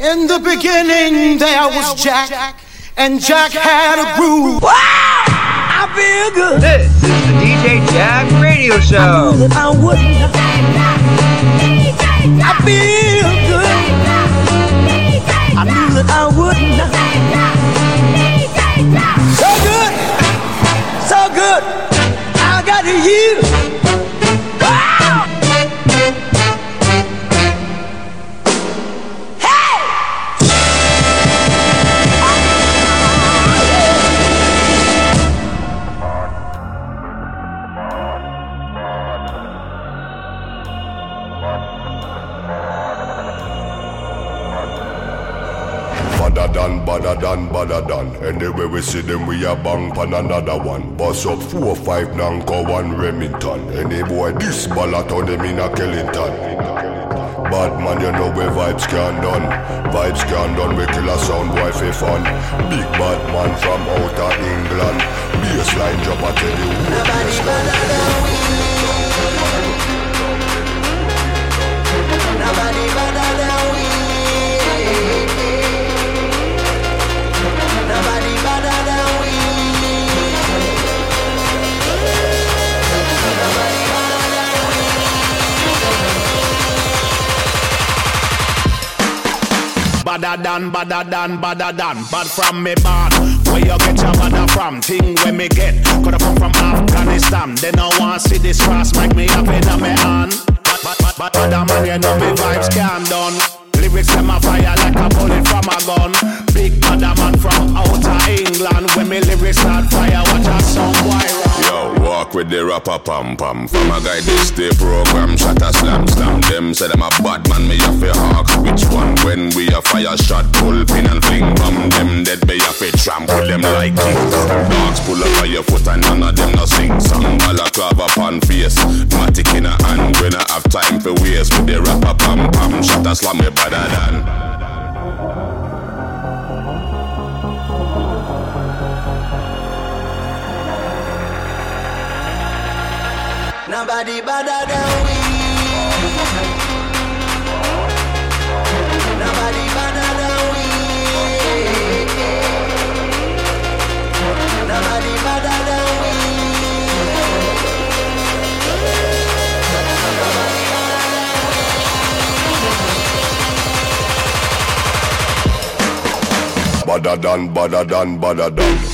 In the beginning, there was Jack, and Jack had a groove. Wow! I feel good. This is the DJ Jack Radio Show. I, I wouldn't. I feel good. I knew that I wouldn't. So good, so good. I got to you. Badder than, badder than. Anyway we see them, we a bang pan another one. Bust up four, five, Nanko, one Remington. Any boy this ballot on them in a Kellington. Bad man, you know where vibes can done. Vibes can done, we kill a sound boy for fun. Big bad man from outer England. Bassline drop, you who Nobody better than we. Badder than, badder than, badder than. Bad from me bad. Where you get your badder from? Thing where me get. Coulda come from Afghanistan. They no want see this cross make me up in me hand. But, but, but, but, man, you know me vibes can done. Lyrics them a fire like a bullet from a gun. Big badder man from outer England. When me lyrics start fire, watch a song run. Walk with the rapper pam pam. From a guy this day program, shot a slam slam. Them say them a bad man, me have a hawk. Which one? When we a fire shot, pull pin and fling bomb. Them dead, me have a trample them like kings. Dogs pull up on your foot and none of them no sing song. Balaclava pan face, matic in a hand. When I have time for waste with the rapper pam pam. Shot a slam me better than. Nobody better than we. Nobody better than we. Nobody better than we. Badder than, badder than, badder than.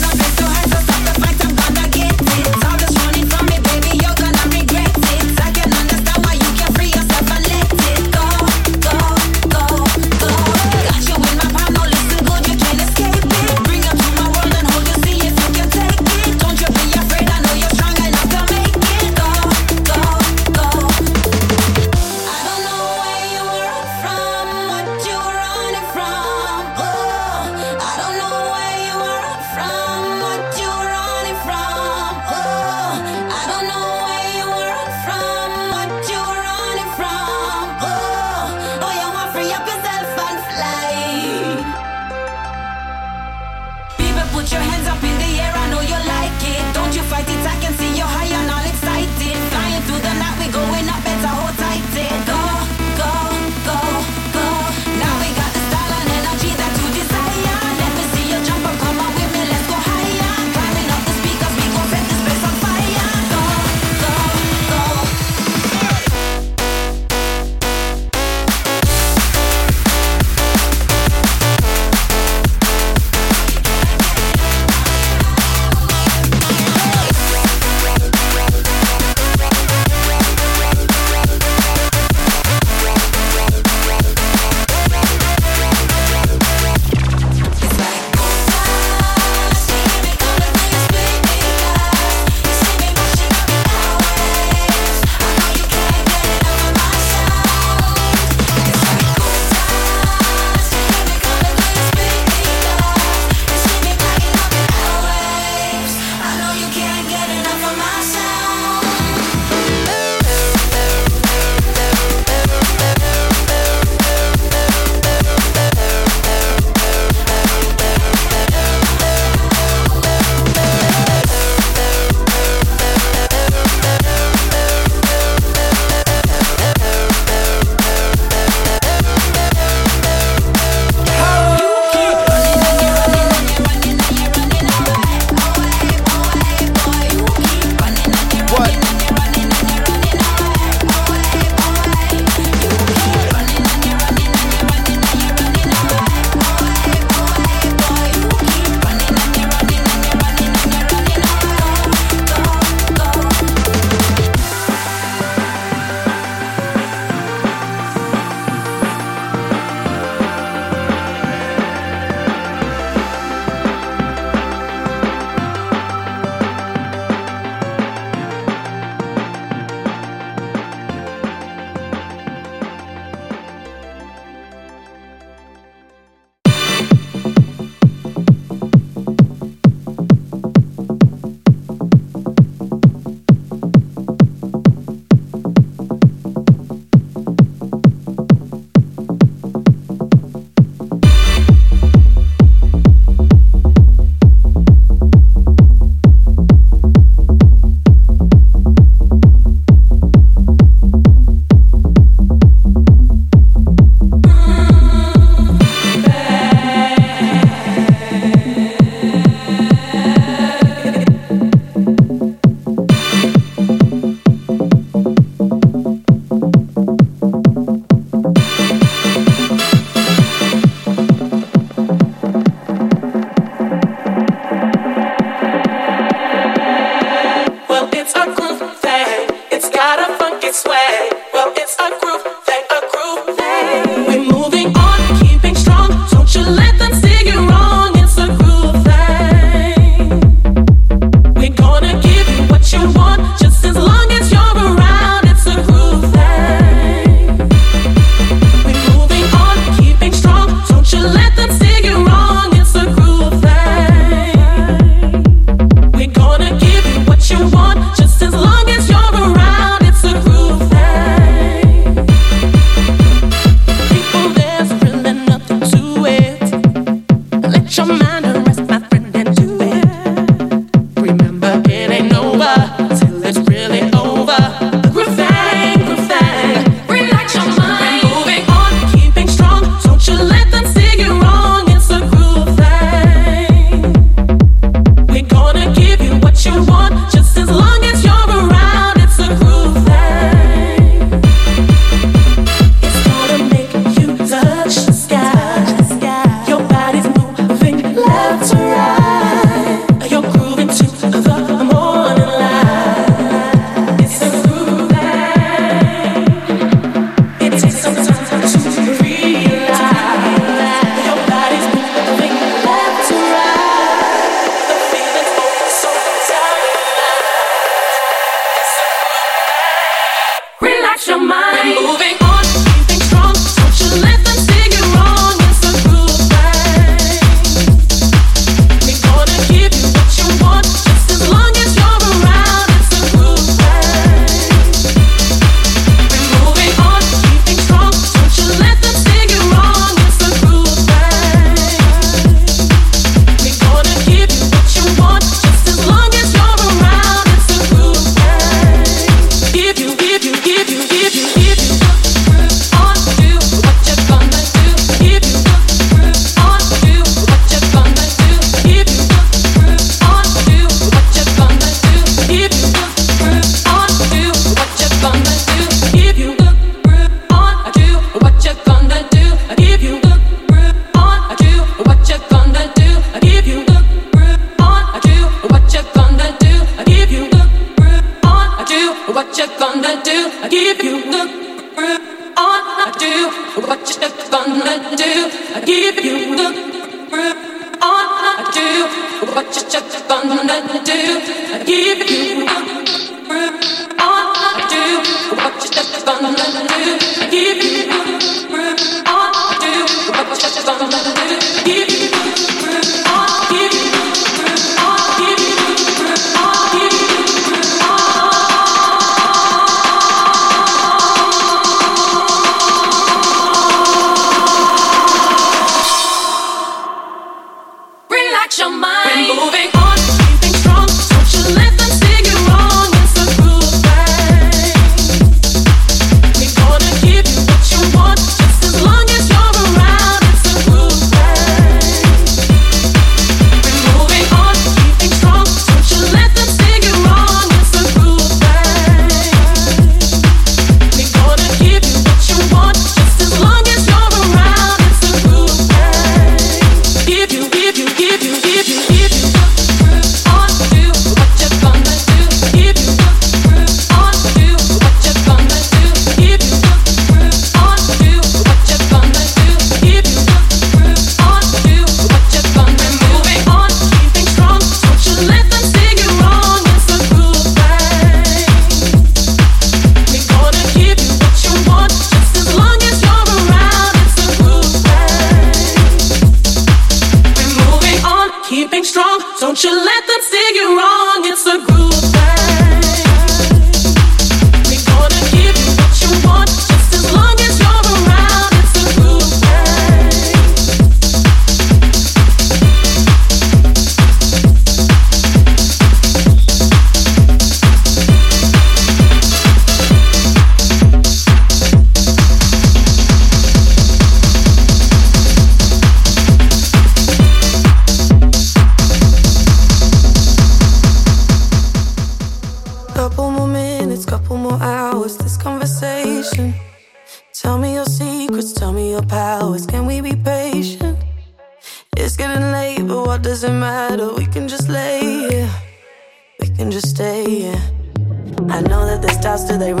nothing to hide. Put your hands up in the air, I know you like it. Don't you fight it, I can see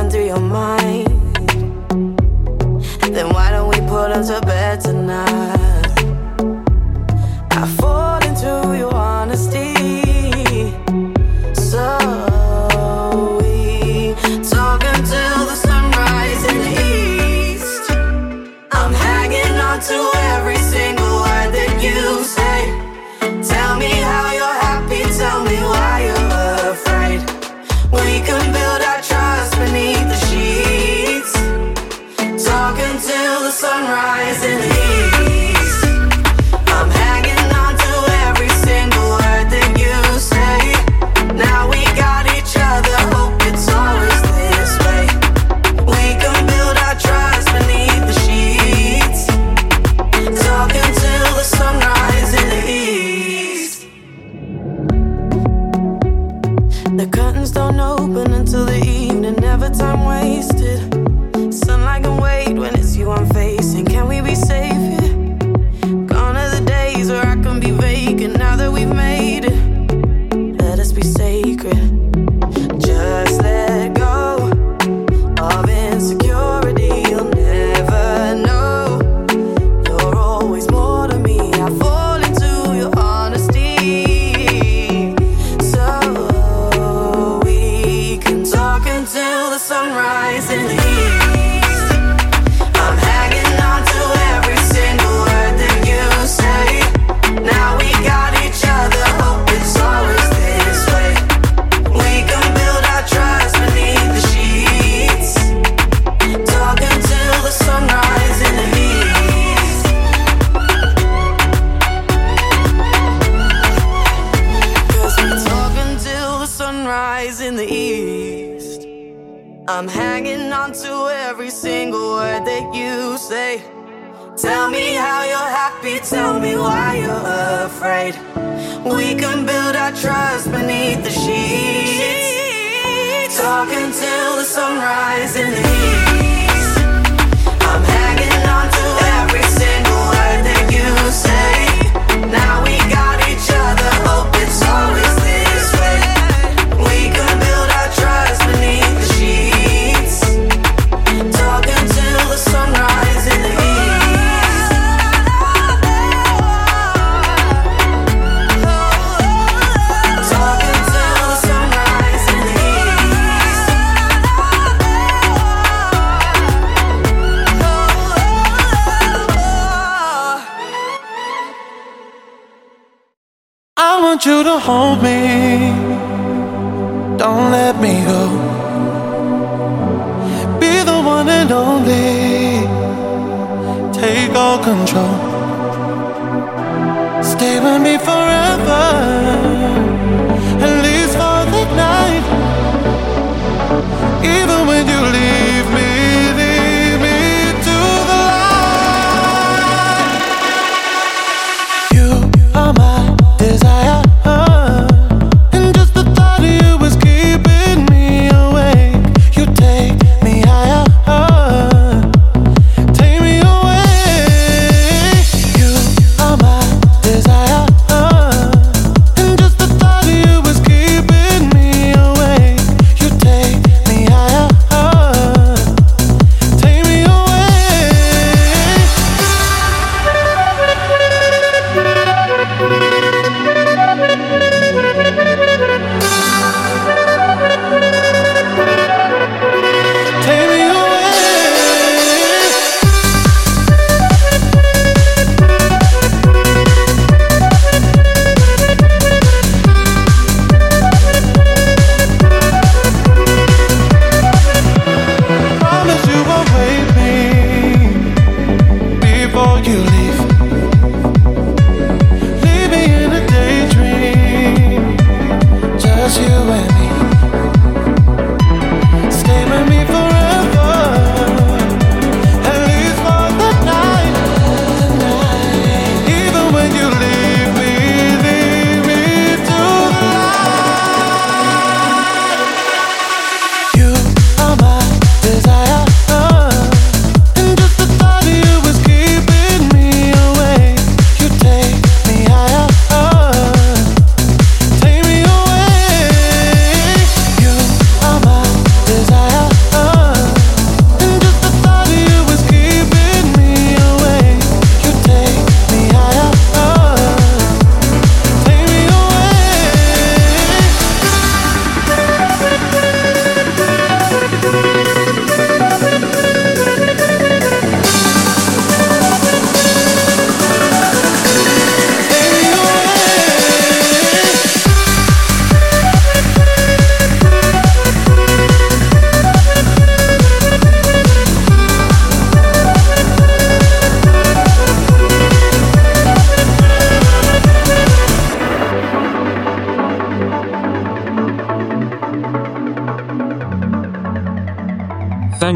run through your mind? Then why don't we put up to bed tonight? I fall the sun rising here. talk until the sunrise in the. Don't let me go. Be the one and only. Take all control. Stay with me forever. At least for the night. Even when you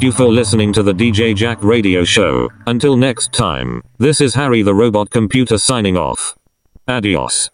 Thank you for listening to the DJ Jack radio show. Until next time, this is Harry the Robot Computer signing off. Adios.